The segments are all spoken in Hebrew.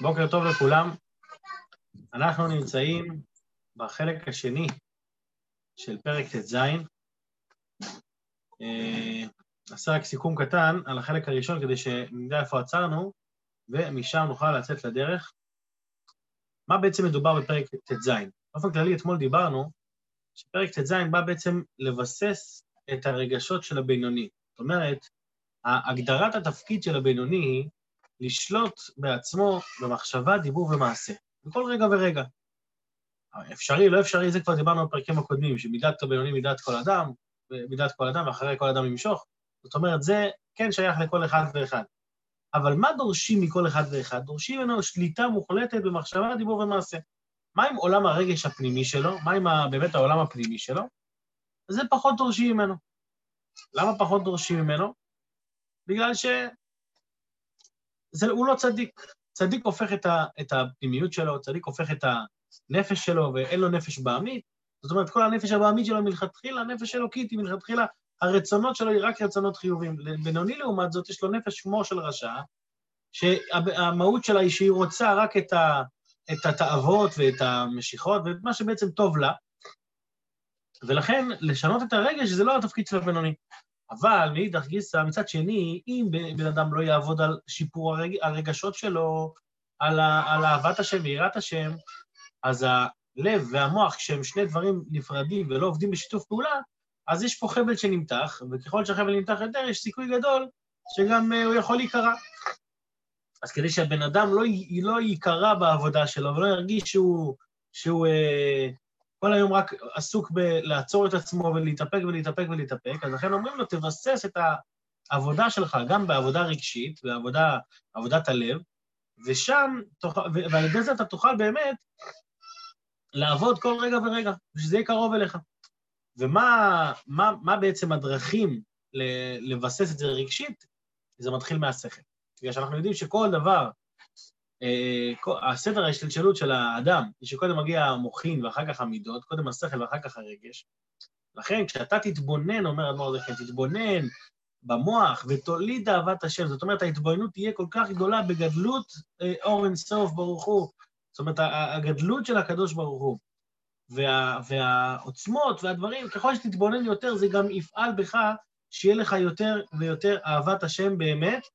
בוקר טוב לכולם. אנחנו נמצאים בחלק השני של פרק ט"ז. אה, נעשה רק סיכום קטן על החלק הראשון כדי שנדע איפה עצרנו, ומשם נוכל לצאת לדרך. מה בעצם מדובר בפרק ט"ז? באופן כללי, אתמול דיברנו שפרק ט"ז בא בעצם לבסס את הרגשות של הבינוני. זאת אומרת, הגדרת התפקיד של הבינוני היא לשלוט בעצמו במחשבה, דיבור ומעשה, בכל רגע ורגע. אפשרי, לא אפשרי, זה כבר דיברנו בפרקים הקודמים, שמידת הבינוני מידת כל אדם, מידת כל אדם, ואחרי כל אדם ימשוך. זאת אומרת, זה כן שייך לכל אחד ואחד. אבל מה דורשים מכל אחד ואחד? דורשים ממנו שליטה מוחלטת במחשבה, דיבור ומעשה. מה עם עולם הרגש הפנימי שלו? מה עם באמת העולם הפנימי שלו? זה פחות דורשים ממנו. למה פחות דורשים ממנו? בגלל שהוא לא צדיק. צדיק הופך את, ה, את הפנימיות שלו, צדיק הופך את הנפש שלו, ואין לו נפש בעמית. זאת אומרת, כל הנפש הבעמית שלו מלכתחילה, נפש אלוקית היא מלכתחילה, הרצונות שלו היא רק רצונות חיובים. בינוני לעומת זאת, יש לו נפש כמו של רשע, שהמהות שלה היא שהיא רוצה רק את, ה, את התאוות ואת המשיכות, ואת מה שבעצם טוב לה, ולכן לשנות את הרגש זה לא התפקיד של הבינוני. אבל מאידך גיסא, מצד שני, אם בן אדם לא יעבוד על שיפור הרג... הרגשות שלו, על, ה... על אהבת השם ויראת השם, אז הלב והמוח, כשהם שני דברים נפרדים ולא עובדים בשיתוף פעולה, אז יש פה חבל שנמתח, וככל שהחבל נמתח יותר, יש סיכוי גדול שגם uh, הוא יכול להיקרע. אז כדי שהבן אדם לא. לא ייקרע בעבודה שלו ולא ירגיש שהוא, שהוא uh, כל היום רק עסוק בלעצור את עצמו ולהתאפק ולהתאפק ולהתאפק, אז לכן אומרים לו, תבסס את העבודה שלך גם בעבודה רגשית, בעבודת הלב, ושם, ועל ידי זה אתה תוכל באמת לעבוד כל רגע ורגע, ושזה יהיה קרוב אליך. ומה מה, מה בעצם הדרכים לבסס את זה רגשית? זה מתחיל מהשכל. בגלל שאנחנו יודעים שכל דבר הסדר ההשתלשלות של האדם, היא שקודם מגיע המוחין ואחר כך המידות, קודם השכל ואחר כך הרגש. לכן כשאתה תתבונן, אומר אדמו"ר זקן, תתבונן במוח ותוליד אהבת השם, זאת אומרת ההתבוננות תהיה כל כך גדולה בגדלות אה, אור אינסוף ברוך הוא, זאת אומרת הגדלות של הקדוש ברוך הוא. וה, והעוצמות והדברים, ככל שתתבונן יותר, זה גם יפעל בך שיהיה לך יותר ויותר אהבת השם באמת,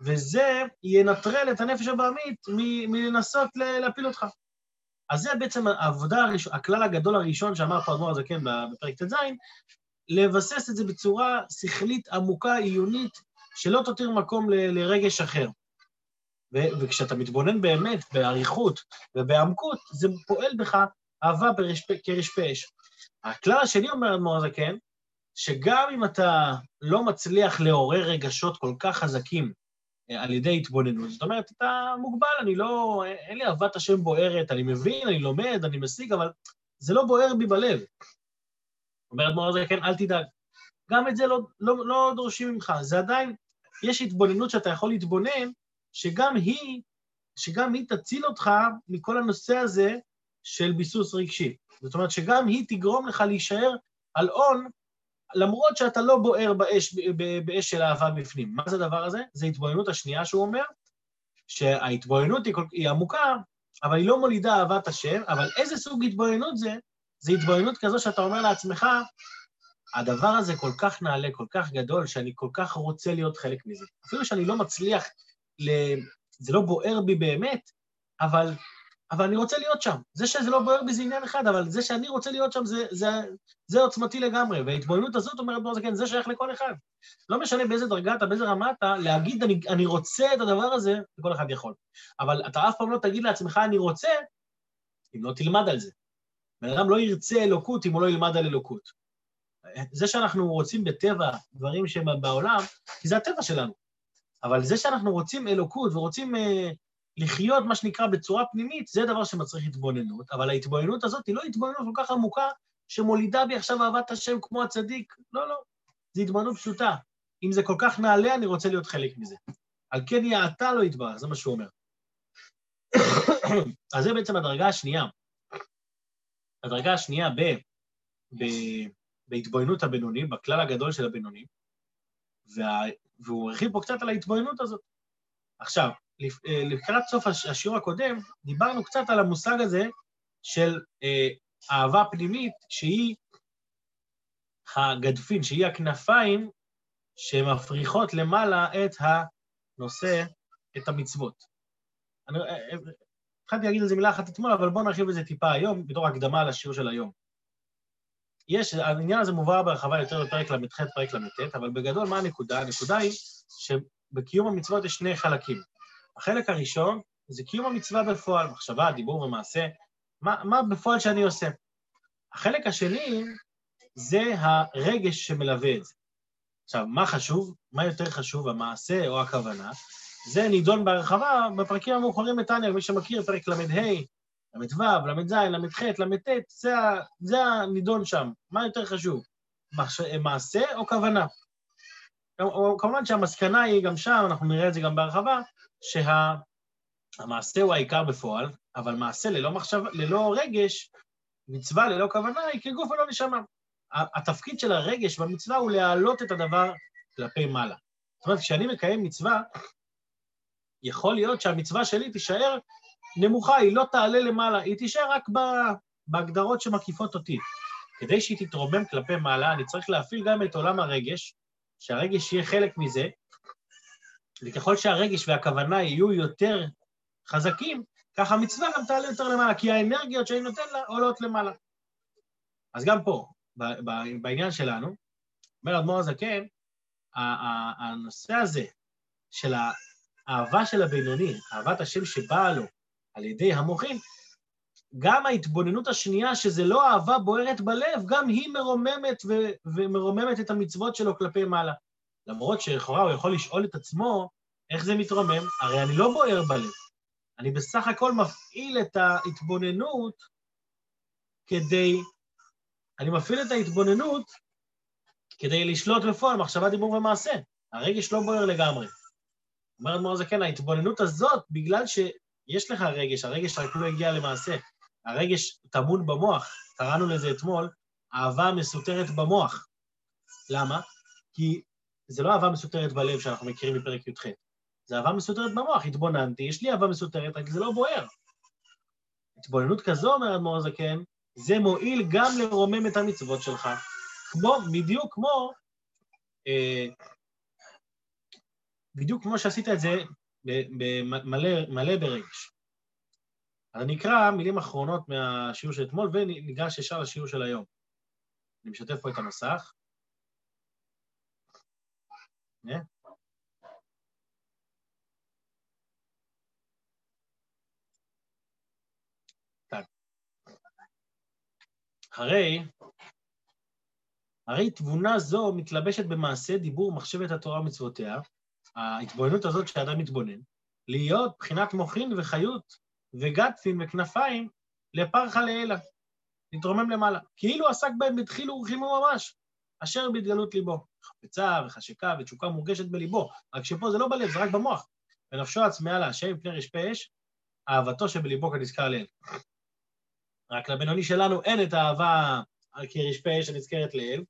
וזה ינטרל את הנפש הבעמית מלנסות להפיל אותך. אז זה בעצם העבודה הראשונה, הכלל הגדול הראשון שאמר פה אדמו"ר הזקן בפרק ט"ז, לבסס את זה בצורה שכלית עמוקה, עיונית, שלא תותיר מקום ל- לרגש אחר. ו- וכשאתה מתבונן באמת באריכות ובעמקות, זה פועל בך אהבה ברשפ... כרשפי אש. הכלל השני, אומר אדמו"ר הזקן, שגם אם אתה לא מצליח לעורר רגשות כל כך חזקים על ידי התבוננות. זאת אומרת, אתה מוגבל, אני לא... אין לי אהבת השם בוערת, אני מבין, אני לומד, אני משיג, אבל זה לא בוער בי בלב. אומרת מורה זה, כן, אל תדאג. גם את זה לא, לא, לא דורשים ממך, זה עדיין, יש התבוננות שאתה יכול להתבונן, שגם היא, שגם היא תציל אותך מכל הנושא הזה של ביסוס רגשי. זאת אומרת שגם היא תגרום לך להישאר על און למרות שאתה לא בוער באש, באש של אהבה בפנים. מה זה הדבר הזה? זה התבוננות השנייה שהוא אומר, שההתבוננות היא, היא עמוקה, אבל היא לא מולידה אהבת השם, אבל איזה סוג התבוננות זה? זה התבוננות כזו שאתה אומר לעצמך, הדבר הזה כל כך נעלה, כל כך גדול, שאני כל כך רוצה להיות חלק מזה. אפילו שאני לא מצליח, ל... זה לא בוער בי באמת, אבל אבל אני רוצה להיות שם. זה שזה לא בוער בי זה עניין אחד, אבל זה שאני רוצה להיות שם זה, זה, זה עוצמתי לגמרי. וההתבוננות הזאת אומרת זה כן, זה שייך לכל אחד. לא משנה באיזה דרגה אתה, באיזה רמה אתה, להגיד אני, אני רוצה את הדבר הזה, לכל אחד יכול. אבל אתה אף פעם לא תגיד לעצמך אני רוצה, אם לא תלמד על זה. בן אדם לא ירצה אלוקות אם הוא לא ילמד על אלוקות. זה שאנחנו רוצים בטבע דברים שהם בעולם, כי זה הטבע שלנו. אבל זה שאנחנו רוצים אלוקות ורוצים... אה, לחיות, מה שנקרא, בצורה פנימית, זה דבר שמצריך התבוננות, אבל ההתבוננות הזאת היא לא התבוננות כל כך עמוקה שמולידה בי עכשיו אהבת השם כמו הצדיק. לא, לא, זו התבוננות פשוטה. אם זה כל כך נעלה, אני רוצה להיות חלק מזה. על כן יעתה לא יתברך, זה מה שהוא אומר. אז זה בעצם הדרגה השנייה. הדרגה השנייה ב, ב, בהתבוננות הבינוני, בכלל הגדול של הבינוני, וה, והוא הרחיב פה קצת על ההתבוננות הזאת. עכשיו, לקראת סוף השיעור הקודם, דיברנו קצת על המושג הזה של אה, אהבה פנימית, שהיא הגדפין, שהיא הכנפיים שמפריחות למעלה את הנושא, את המצוות. אני אה, אה, התחלתי להגיד על זה מילה אחת אתמול, אבל בואו נרחיב בזה טיפה היום, בתור הקדמה לשיעור של היום. יש, העניין הזה מובא בהרחבה יותר בפרק ל"ח, פרק ל"ט, אבל בגדול, מה הנקודה? הנקודה היא שבקיום המצוות יש שני חלקים. החלק הראשון זה קיום המצווה בפועל, מחשבה, דיבור ומעשה, מה, מה בפועל שאני עושה. החלק השני זה הרגש שמלווה את זה. עכשיו, מה חשוב? מה יותר חשוב, המעשה או הכוונה? זה נידון בהרחבה בפרקים המאוחרים בתניא, מי שמכיר, פרק ל"ה, ל"ו, ל"ז, ל"ח, ל"ט, זה, זה הנידון שם. מה יותר חשוב, מעשה או כוונה? כמובן שהמסקנה היא גם שם, אנחנו נראה את זה גם בהרחבה, שהמעשה הוא העיקר בפועל, אבל מעשה ללא מחשב, ללא רגש, מצווה ללא כוונה היא כגוף ולא נשמה. התפקיד של הרגש במצווה הוא להעלות את הדבר כלפי מעלה. זאת אומרת, כשאני מקיים מצווה, יכול להיות שהמצווה שלי תישאר נמוכה, היא לא תעלה למעלה, היא תישאר רק בהגדרות שמקיפות אותי. כדי שהיא תתרומם כלפי מעלה, אני צריך להפעיל גם את עולם הרגש, שהרגש יהיה חלק מזה, וככל שהרגש והכוונה יהיו יותר חזקים, ככה המצווה גם תעלה יותר למעלה, כי האנרגיות שאני נותן לה עולות למעלה. אז גם פה, בעניין שלנו, אומר אדמו"ר הזקן, הנושא הזה של האהבה של הבינוני, אהבת השם שבאה לו על ידי המוחין, גם ההתבוננות השנייה, שזה לא אהבה בוערת בלב, גם היא מרוממת ו- ומרוממת את המצוות שלו כלפי מעלה. למרות שלכאורה הוא יכול לשאול את עצמו איך זה מתרומם, הרי אני לא בוער בלב. אני בסך הכל מפעיל את ההתבוננות כדי... אני מפעיל את ההתבוננות כדי לשלוט בפועל מחשבה, דיבור ומעשה. הרגש לא בוער לגמרי. אומר אדמו"ר זקן, ההתבוננות הזאת, בגלל שיש לך רגש, הרגש רק לא הגיע למעשה, הרגש טמון במוח, קראנו לזה אתמול, אהבה מסותרת במוח. למה? כי זה לא אהבה מסותרת בלב שאנחנו מכירים מפרק י"ח, זה אהבה מסותרת במוח. התבוננתי, יש לי אהבה מסותרת, רק זה לא בוער. התבוננות כזו, אומר אדמו"ר הזקן, זה מועיל גם לרומם את המצוות שלך. כמו, בדיוק כמו, אה, בדיוק כמו שעשית את זה מלא ברגש. אז אני אקרא מילים אחרונות מהשיעור של אתמול וניגש ישר לשיעור של היום. אני משתף פה את המסך. הרי, הרי תבונה זו מתלבשת במעשה דיבור מחשבת התורה ומצוותיה, ההתבוננות הזאת שאדם מתבונן, להיות בחינת מוחין וחיות וגטפין וכנפיים לפרחה לאלה, להתרומם למעלה. כאילו עסק בהם בדחילו ורחימו ממש, אשר בהתגלות ליבו. חפצה וחשקה ותשוקה מורגשת בליבו, רק שפה זה לא בלב, זה רק במוח. ונפשו עצמאה להשם מפני רשפי אש, אהבתו שבליבו כנזכר לאל. רק לבינוני שלנו אין את האהבה כרשפי אש הנזכרת לאל,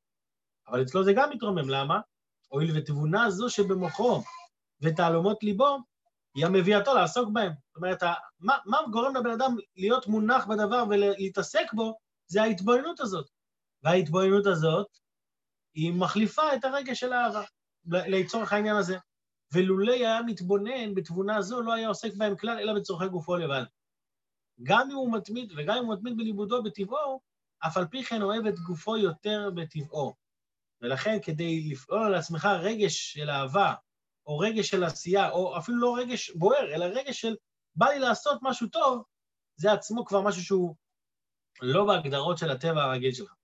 אבל אצלו זה גם מתרומם, למה? הואיל ותבונה זו שבמוחו ותעלומות ליבו, היא המביאתו לעסוק בהם. זאת אומרת, מה, מה גורם לבן אדם להיות מונח בדבר ולהתעסק בו, זה ההתבוננות הזאת. וההתבוננות הזאת, היא מחליפה את הרגש של האהבה, לצורך העניין הזה. ולולא היה מתבונן בתבונה זו, לא היה עוסק בהם כלל, אלא בצורכי גופו לבד. גם אם הוא מתמיד, וגם אם הוא מתמיד בלימודו בטבעו, אף על פי כן אוהב את גופו יותר בטבעו. ולכן כדי לפעול על עצמך רגש של אהבה, או רגש של עשייה, או אפילו לא רגש בוער, אלא רגש של בא לי לעשות משהו טוב, זה עצמו כבר משהו שהוא לא בהגדרות של הטבע הרגיל שלך.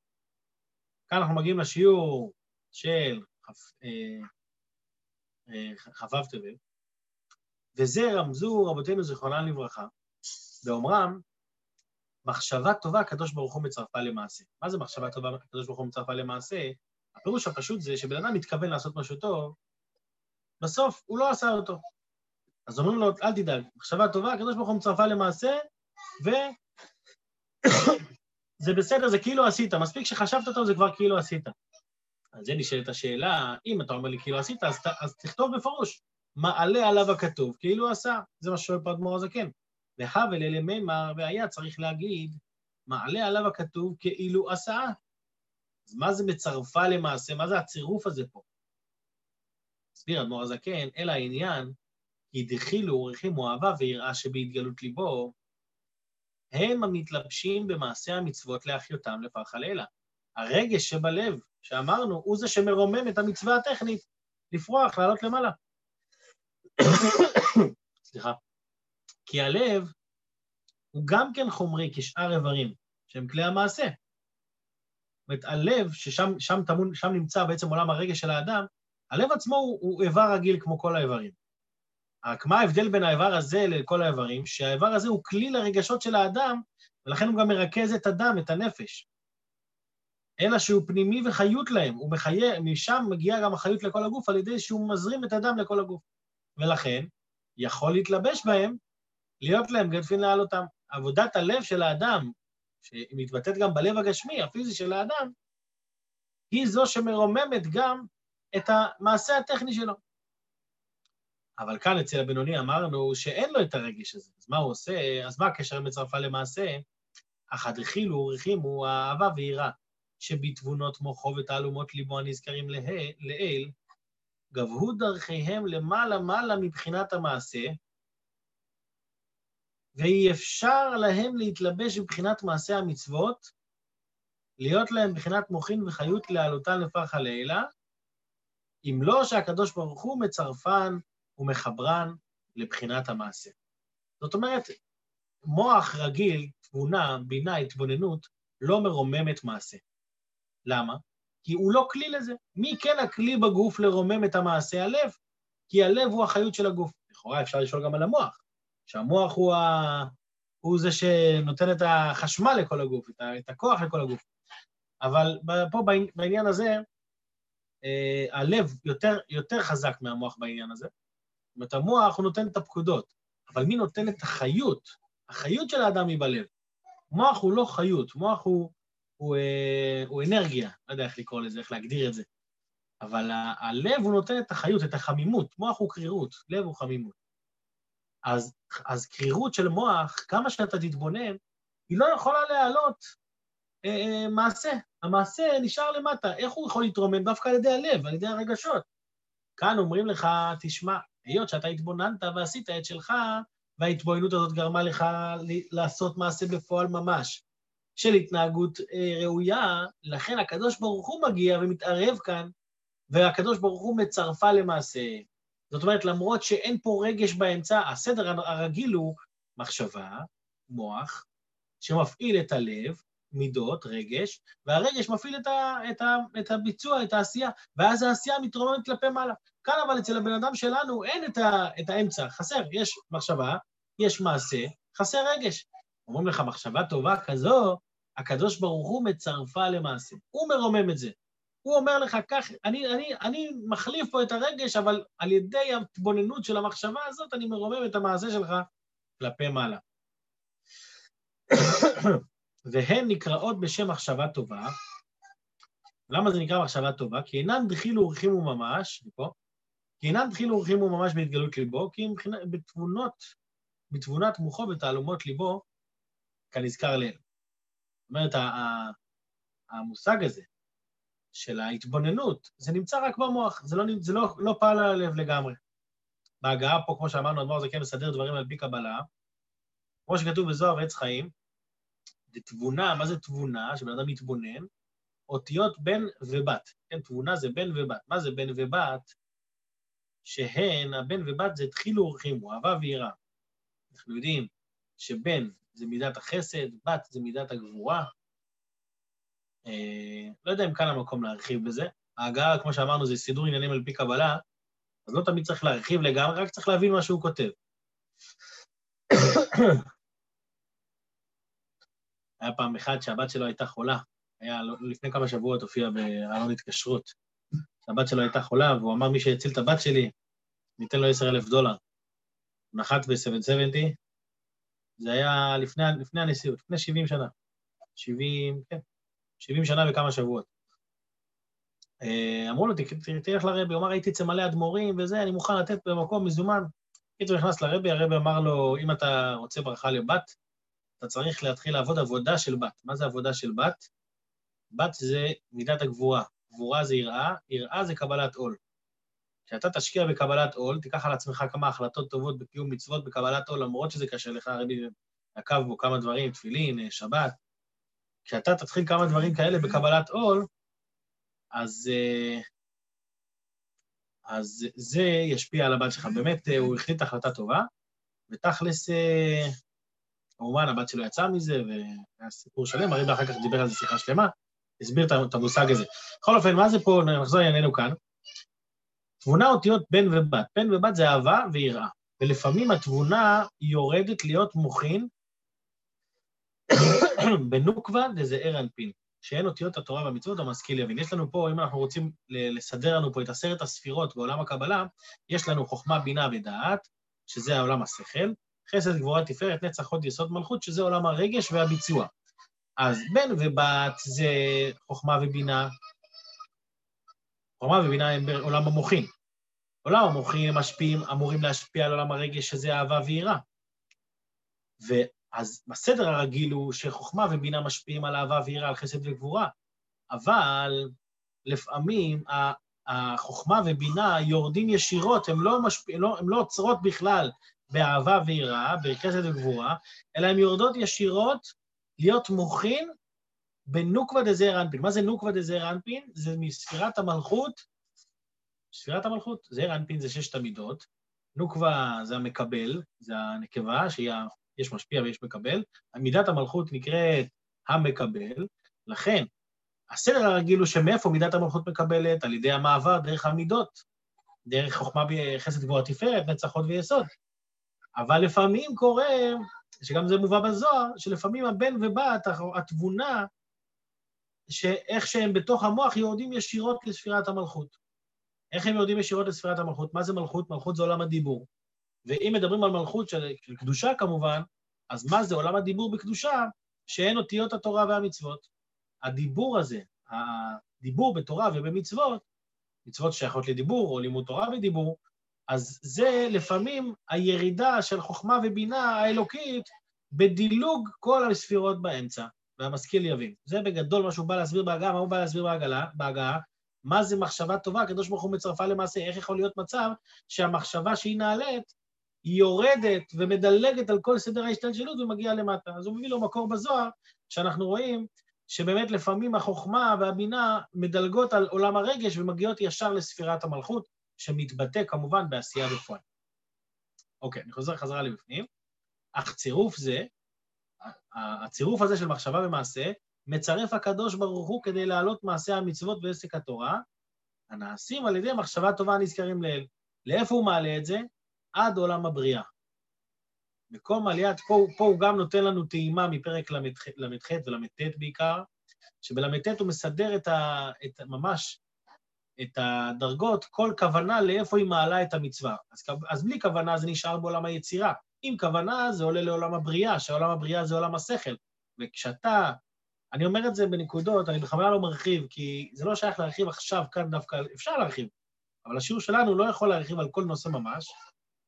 כאן אנחנו מגיעים לשיעור של אה, אה, כ"ו טבת, וזה רמזו רבותינו זיכרונם לברכה, באומרם, מחשבה טובה הקדוש ברוך הוא מצרפה למעשה. מה זה מחשבה טובה הקדוש ברוך הוא מצרפה למעשה? הפירוש הפשוט זה שבן אדם מתכוון לעשות משהו טוב, בסוף הוא לא עשה אותו. אז אומרים לו, אל תדאג, מחשבה טובה, הקדוש ברוך הוא מצרפה למעשה, וזה בסדר, זה כאילו עשית, מספיק שחשבת טוב, זה כבר כאילו עשית. אז זה נשאלת השאלה, אם אתה אומר לי כאילו עשית, אז, אז תכתוב בפירוש. מעלה עליו הכתוב, כאילו עשה. זה מה ששואל פה אדמו"ר הזקן. והבל אלה מימר, והיה צריך להגיד, מעלה עליו הכתוב כאילו עשה. אז מה זה בצרפה למעשה? מה זה הצירוף הזה פה? הסביר אדמו"ר הזקן, אלא העניין, כי דחילו ורחימו אהבה ויראה שבהתגלות ליבו, הם המתלבשים במעשה המצוות להחיותם לפרחה לילה. הרגש שבלב, שאמרנו, הוא זה שמרומם את המצווה הטכנית, לפרוח, לעלות למעלה. סליחה. כי הלב הוא גם כן חומרי כשאר איברים, שהם כלי המעשה. זאת אומרת, הלב, ששם שם תמון, שם נמצא בעצם עולם הרגש של האדם, הלב עצמו הוא, הוא איבר רגיל כמו כל האיברים. רק מה ההבדל בין האיבר הזה לכל האיברים? שהאיבר הזה הוא כלי לרגשות של האדם, ולכן הוא גם מרכז את הדם, את הנפש. אלא שהוא פנימי וחיות להם, הוא מחיה, משם מגיעה גם החיות לכל הגוף על ידי שהוא מזרים את הדם לכל הגוף. ולכן, יכול להתלבש בהם, להיות להם גדפין לעלותם. עבודת הלב של האדם, שמתבטאת גם בלב הגשמי, הפיזי של האדם, היא זו שמרוממת גם את המעשה הטכני שלו. אבל כאן אצל הבינוני אמרנו שאין לו את הרגש הזה, אז מה הוא עושה? אז מה הקשר עם מצרפה למעשה? אך הדחילו ורחימו האהבה ויראה, שבתבונות מוחו ותעלומות ליבו הנזכרים לעיל, גבהו דרכיהם למעלה-מעלה מבחינת המעשה, ואי אפשר להם להתלבש מבחינת מעשה המצוות, להיות להם מבחינת מוחין וחיות להעלותן לפרחה לעילה, אם לא שהקדוש ברוך הוא מצרפן ומחברן לבחינת המעשה. זאת אומרת, מוח רגיל, תבונה, בינה, התבוננות, לא מרוממת מעשה. למה? כי הוא לא כלי לזה. מי כן הכלי בגוף לרומם את המעשה? הלב. כי הלב הוא החיות של הגוף. לכאורה אפשר לשאול גם על המוח, שהמוח הוא, ה... הוא זה שנותן את החשמל לכל הגוף, את. את הכוח לכל הגוף. אבל פה בעניין הזה, אה, הלב יותר, יותר חזק מהמוח בעניין הזה. זאת אומרת, המוח הוא נותן את הפקודות, אבל מי נותן את החיות? החיות של האדם היא בלב. מוח הוא לא חיות, מוח הוא, הוא, אה, הוא אנרגיה, לא יודע איך לקרוא לזה, איך להגדיר את זה. אבל ה- הלב הוא נותן את החיות, את החמימות, מוח הוא קרירות, לב הוא חמימות. אז, אז קרירות של מוח, כמה שאתה תתבונן, היא לא יכולה להעלות אה, אה, מעשה. המעשה נשאר למטה. איך הוא יכול להתרומם? דווקא על ידי הלב, על ידי הרגשות. כאן אומרים לך, תשמע, היות שאתה התבוננת ועשית את שלך, וההתבוננות הזאת גרמה לך לעשות מעשה בפועל ממש של התנהגות אה, ראויה, לכן הקדוש ברוך הוא מגיע ומתערב כאן, והקדוש ברוך הוא מצרפה למעשה. זאת אומרת, למרות שאין פה רגש באמצע, הסדר הרגיל הוא מחשבה, מוח, שמפעיל את הלב, מידות, רגש, והרגש מפעיל את, ה, את, ה, את הביצוע, את העשייה, ואז העשייה מתרוממת כלפי מעלה. כאן אבל אצל הבן אדם שלנו אין את, ה, את האמצע, חסר, יש מחשבה, יש מעשה, חסר רגש. אומרים לך, מחשבה טובה כזו, הקדוש ברוך הוא מצרפה למעשה. הוא מרומם את זה. הוא אומר לך, כך, אני, אני, אני מחליף פה את הרגש, אבל על ידי ההתבוננות של המחשבה הזאת, אני מרומם את המעשה שלך כלפי מעלה. והן נקראות בשם מחשבה טובה. למה זה נקרא מחשבה טובה? כי אינן דחילו ורחימו ממש, פה, כי אינן דחילו ורחימו ממש בהתגלות ליבו, כי מבחינת, בתבונות, בתבונת מוחו ותעלומות ליבו, כנזכר לעיל. זאת אומרת, המושג הזה של ההתבוננות, זה נמצא רק במוח, זה לא, זה לא, לא פעל על הלב לגמרי. בהגעה פה, כמו שאמרנו, אדמו"ר זה כן מסדר דברים על פי קבלה, כמו שכתוב בזוהר ועץ חיים, תבונה, מה זה תבונה? שבן אדם מתבונן, אותיות בן ובת. כן, תבונה זה בן ובת. מה זה בן ובת? שהן, הבן ובת זה התחילו ורחימו, אהבה ויראה. אנחנו יודעים שבן זה מידת החסד, בת זה מידת הגבורה. אה, לא יודע אם כאן המקום להרחיב בזה. ההגעה, כמו שאמרנו, זה סידור עניינים על פי קבלה, אז לא תמיד צריך להרחיב לגמרי, רק צריך להבין מה שהוא כותב. היה פעם אחד שהבת שלו הייתה חולה, היה לפני כמה שבועות הופיע בעלון התקשרות. הבת שלו הייתה חולה, והוא אמר, מי שיציל את הבת שלי, ניתן לו 10,000 דולר. הוא נחת ב-770, זה היה לפני, לפני הנשיאות, לפני 70 שנה. 70, כן, 70 שנה וכמה שבועות. אה, אמרו לו, תלך לרבי, הוא אמר, הייתי אצל מלא אדמו"רים וזה, אני מוכן לתת במקום מזומן. קיצור, נכנס לרבי, הרבי אמר לו, אם אתה רוצה ברכה לבת, אתה צריך להתחיל לעבוד עבודה של בת. מה זה עבודה של בת? בת זה מידת הגבורה. גבורה זה יראה, יראה זה קבלת עול. כשאתה תשקיע בקבלת עול, תיקח על עצמך כמה החלטות טובות בקיום מצוות בקבלת עול, למרות שזה קשה לך, הרבי נקב בו כמה דברים, תפילין, שבת. כשאתה תתחיל כמה דברים כאלה בקבלת עול, אז, אה, אז זה ישפיע על הבת שלך. באמת, אה, הוא החליט החלטה טובה, ותכלס, אה, כמובן, הבת שלו יצאה מזה, והיה סיפור שלם, הרי אחר כך דיבר על זה שיחה שלמה, הסביר את המושג הזה. בכל אופן, מה זה פה, נחזור לענייננו כאן. תבונה אותיות בן ובת. בן ובת זה אהבה ויראה. ולפעמים התבונה יורדת להיות מוחין בנוקבה דזער אנפין. שאין אותיות התורה והמצוות, המשכיל יבין. יש לנו פה, אם אנחנו רוצים לסדר לנו פה את עשרת הספירות בעולם הקבלה, יש לנו חוכמה, בינה ודעת, שזה העולם השכל, חסד, גבורה, תפארת, נצח, הוד, יסוד, מלכות, שזה עולם הרגש והביצוע. אז בן ובת זה חוכמה ובינה. חוכמה ובינה הם בעולם המוחין. עולם המוחין משפיעים, אמורים להשפיע על עולם הרגש, שזה אהבה ויראה. אז בסדר הרגיל הוא שחוכמה ובינה משפיעים על אהבה ויראה, על חסד וגבורה, אבל לפעמים החוכמה ובינה יורדים ישירות, הן לא, משפיע, לא, לא עוצרות בכלל באהבה ויראה, בחסד וגבורה, אלא הן יורדות ישירות להיות מוחין בנוקבה דזעיר אנפין. מה זה נוקבה דזעיר אנפין? זה מספירת המלכות, ספירת המלכות, זעיר אנפין זה ששת המידות, נוקבה זה המקבל, זה הנקבה, שהיא יש משפיע ויש מקבל, מידת המלכות נקראת המקבל, לכן הסדר הרגיל הוא שמאיפה מידת המלכות מקבלת? על ידי המעבר דרך המידות, דרך חוכמה, חסד גבוהה תפארת, נצח הוד ויסוד. אבל לפעמים קורה, שגם זה מובא בזוהר, שלפעמים הבן ובת, התבונה, שאיך שהם בתוך המוח יורדים ישירות לספירת המלכות. איך הם יורדים ישירות לספירת המלכות? מה זה מלכות? מלכות זה עולם הדיבור. ואם מדברים על מלכות של, קדושה כמובן, אז מה זה עולם הדיבור בקדושה? שאין אותיות התורה והמצוות. הדיבור הזה, הדיבור בתורה ובמצוות, מצוות שייכות לדיבור או לימוד תורה ודיבור, אז זה לפעמים הירידה של חוכמה ובינה האלוקית בדילוג כל הספירות באמצע, והמשכיל יבין. זה בגדול מה שהוא בא להסביר בהגעה, מה הוא בא להסביר בהגעה? מה זה מחשבה טובה, הקדוש ברוך הוא מצרפה למעשה, איך יכול להיות מצב שהמחשבה שהיא נעלית היא יורדת ומדלגת על כל סדר ההשתלשלות ומגיעה למטה. אז הוא מביא לו מקור בזוהר, שאנחנו רואים שבאמת לפעמים החוכמה והבינה מדלגות על עולם הרגש ומגיעות ישר לספירת המלכות, שמתבטא כמובן בעשייה בפועל. אוקיי, אני חוזר חזרה לבפנים. אך צירוף זה, הצירוף הזה של מחשבה ומעשה, מצרף הקדוש ברוך הוא כדי להעלות מעשה המצוות ועסק התורה, הנעשים על ידי מחשבה טובה הנזכרים לאל. לאיפה הוא מעלה את זה? עד עולם הבריאה. מקום עליית, פה, פה הוא גם נותן לנו טעימה מפרק ל"ח ול"ט בעיקר, שבל"ט הוא מסדר את ה, את, ממש את הדרגות, כל כוונה לאיפה היא מעלה את המצווה. אז, אז בלי כוונה זה נשאר בעולם היצירה. עם כוונה זה עולה לעולם הבריאה, שעולם הבריאה זה עולם השכל. וכשאתה, אני אומר את זה בנקודות, אני בכוונה לא מרחיב, כי זה לא שייך להרחיב עכשיו, כאן דווקא, אפשר להרחיב, אבל השיעור שלנו לא יכול להרחיב על כל נושא ממש,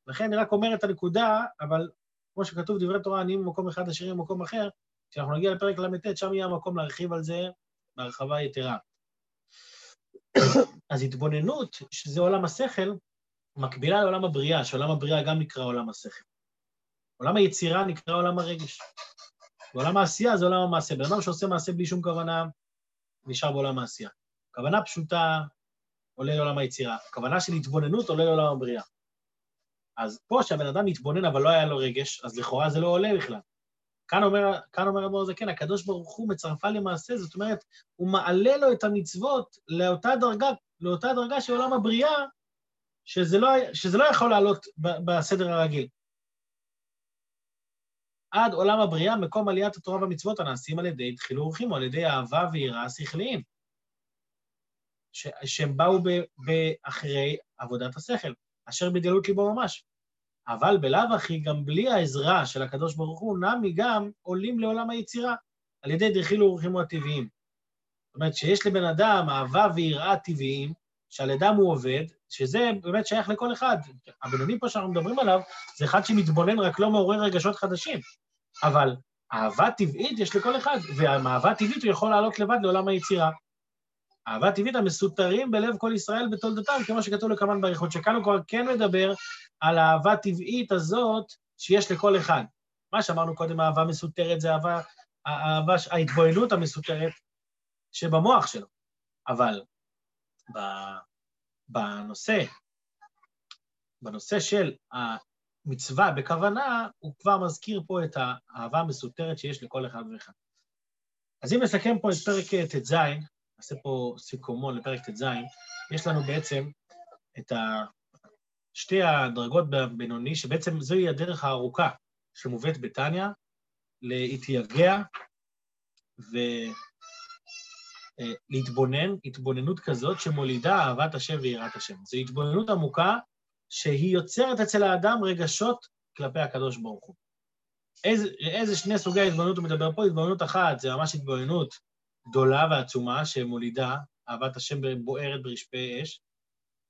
לכן אני רק אומר את הנקודה, אבל כמו שכתוב דברי תורה, אני ממקום אחד עשירים במקום אחר, כשאנחנו נגיע לפרק ל"ט, שם יהיה המקום להרחיב על זה בהרחבה יתרה. אז התבוננות, שזה עולם השכל, מקבילה לעולם הבריאה, שעולם הבריאה גם נקרא עולם השכל. עולם היצירה נקרא עולם הרגש. ועולם העשייה זה עולם המעשה. בן אדם שעושה מעשה בלי שום כוונה, נשאר בעולם העשייה. כוונה פשוטה עולה לעולם היצירה. כוונה של התבוננות עולה לעולם הבריאה. אז פה שהבן אדם מתבונן אבל לא היה לו רגש, אז לכאורה זה לא עולה בכלל. כאן אומר, כאן אומר אדמו"ר זקן, הקדוש ברוך הוא מצרפה למעשה, זאת אומרת, הוא מעלה לו את המצוות לאותה דרגה, לאותה דרגה של עולם הבריאה, שזה לא, שזה לא יכול לעלות בסדר הרגיל. עד עולם הבריאה, מקום עליית התורה והמצוות הנעשים על ידי תחילו אורחים, או על ידי אהבה ויראה שכליים, שהם באו אחרי עבודת השכל. אשר בדלות ליבו ממש. אבל בלאו הכי, גם בלי העזרה של הקדוש ברוך הוא, נמי גם עולים לעולם היצירה, על ידי דחילו ורחימו הטבעיים. זאת אומרת, שיש לבן אדם אהבה ויראה טבעיים, שעל ידם הוא עובד, שזה באמת שייך לכל אחד. הבינוני פה שאנחנו מדברים עליו, זה אחד שמתבונן, רק לא מעורר רגשות חדשים. אבל אהבה טבעית יש לכל אחד, והאהבה טבעית הוא יכול לעלות לבד לעולם היצירה. אהבה טבעית המסותרים בלב כל ישראל בתולדותם, כמו שכתוב לכמן באריכות, שכאן הוא כבר כן מדבר על האהבה הטבעית הזאת שיש לכל אחד. מה שאמרנו קודם, אהבה מסותרת זה אהבה, האהבה, ההתבוננות המסותרת שבמוח שלו. אבל בנושא, בנושא של המצווה בכוונה, הוא כבר מזכיר פה את האהבה המסותרת שיש לכל אחד ואחד. אז אם נסכם פה את פרק ט"ז, נעשה פה סיכומון לפרק ט"ז, יש לנו בעצם את שתי הדרגות בבינוני, שבעצם זוהי הדרך הארוכה שמובאת בתניא, להתייגע ולהתבונן, התבוננות כזאת שמולידה אהבת השם ויראת השם. זו התבוננות עמוקה שהיא יוצרת אצל האדם רגשות כלפי הקדוש ברוך הוא. איזה, איזה שני סוגי התבוננות הוא מדבר פה? התבוננות אחת זה ממש התבוננות גדולה ועצומה שמולידה אהבת השם בוערת ברשפי אש,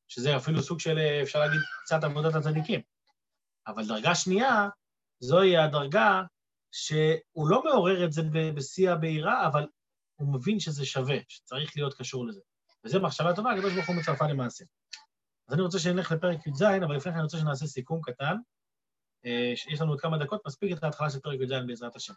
שזה אפילו סוג של, אפשר להגיד, קצת עבודת הצדיקים. אבל דרגה שנייה, זוהי הדרגה שהוא לא מעורר את זה בשיא הבהירה, אבל הוא מבין שזה שווה, שצריך להיות קשור לזה. וזו מחשבה טובה, הקדוש ברוך הוא מצרפה למעשה. אז אני רוצה שנלך לפרק י"ז, אבל לפני כן אני רוצה שנעשה סיכום קטן. אה, יש לנו עוד כמה דקות, מספיק את ההתחלה של פרק י"ז בעזרת השם.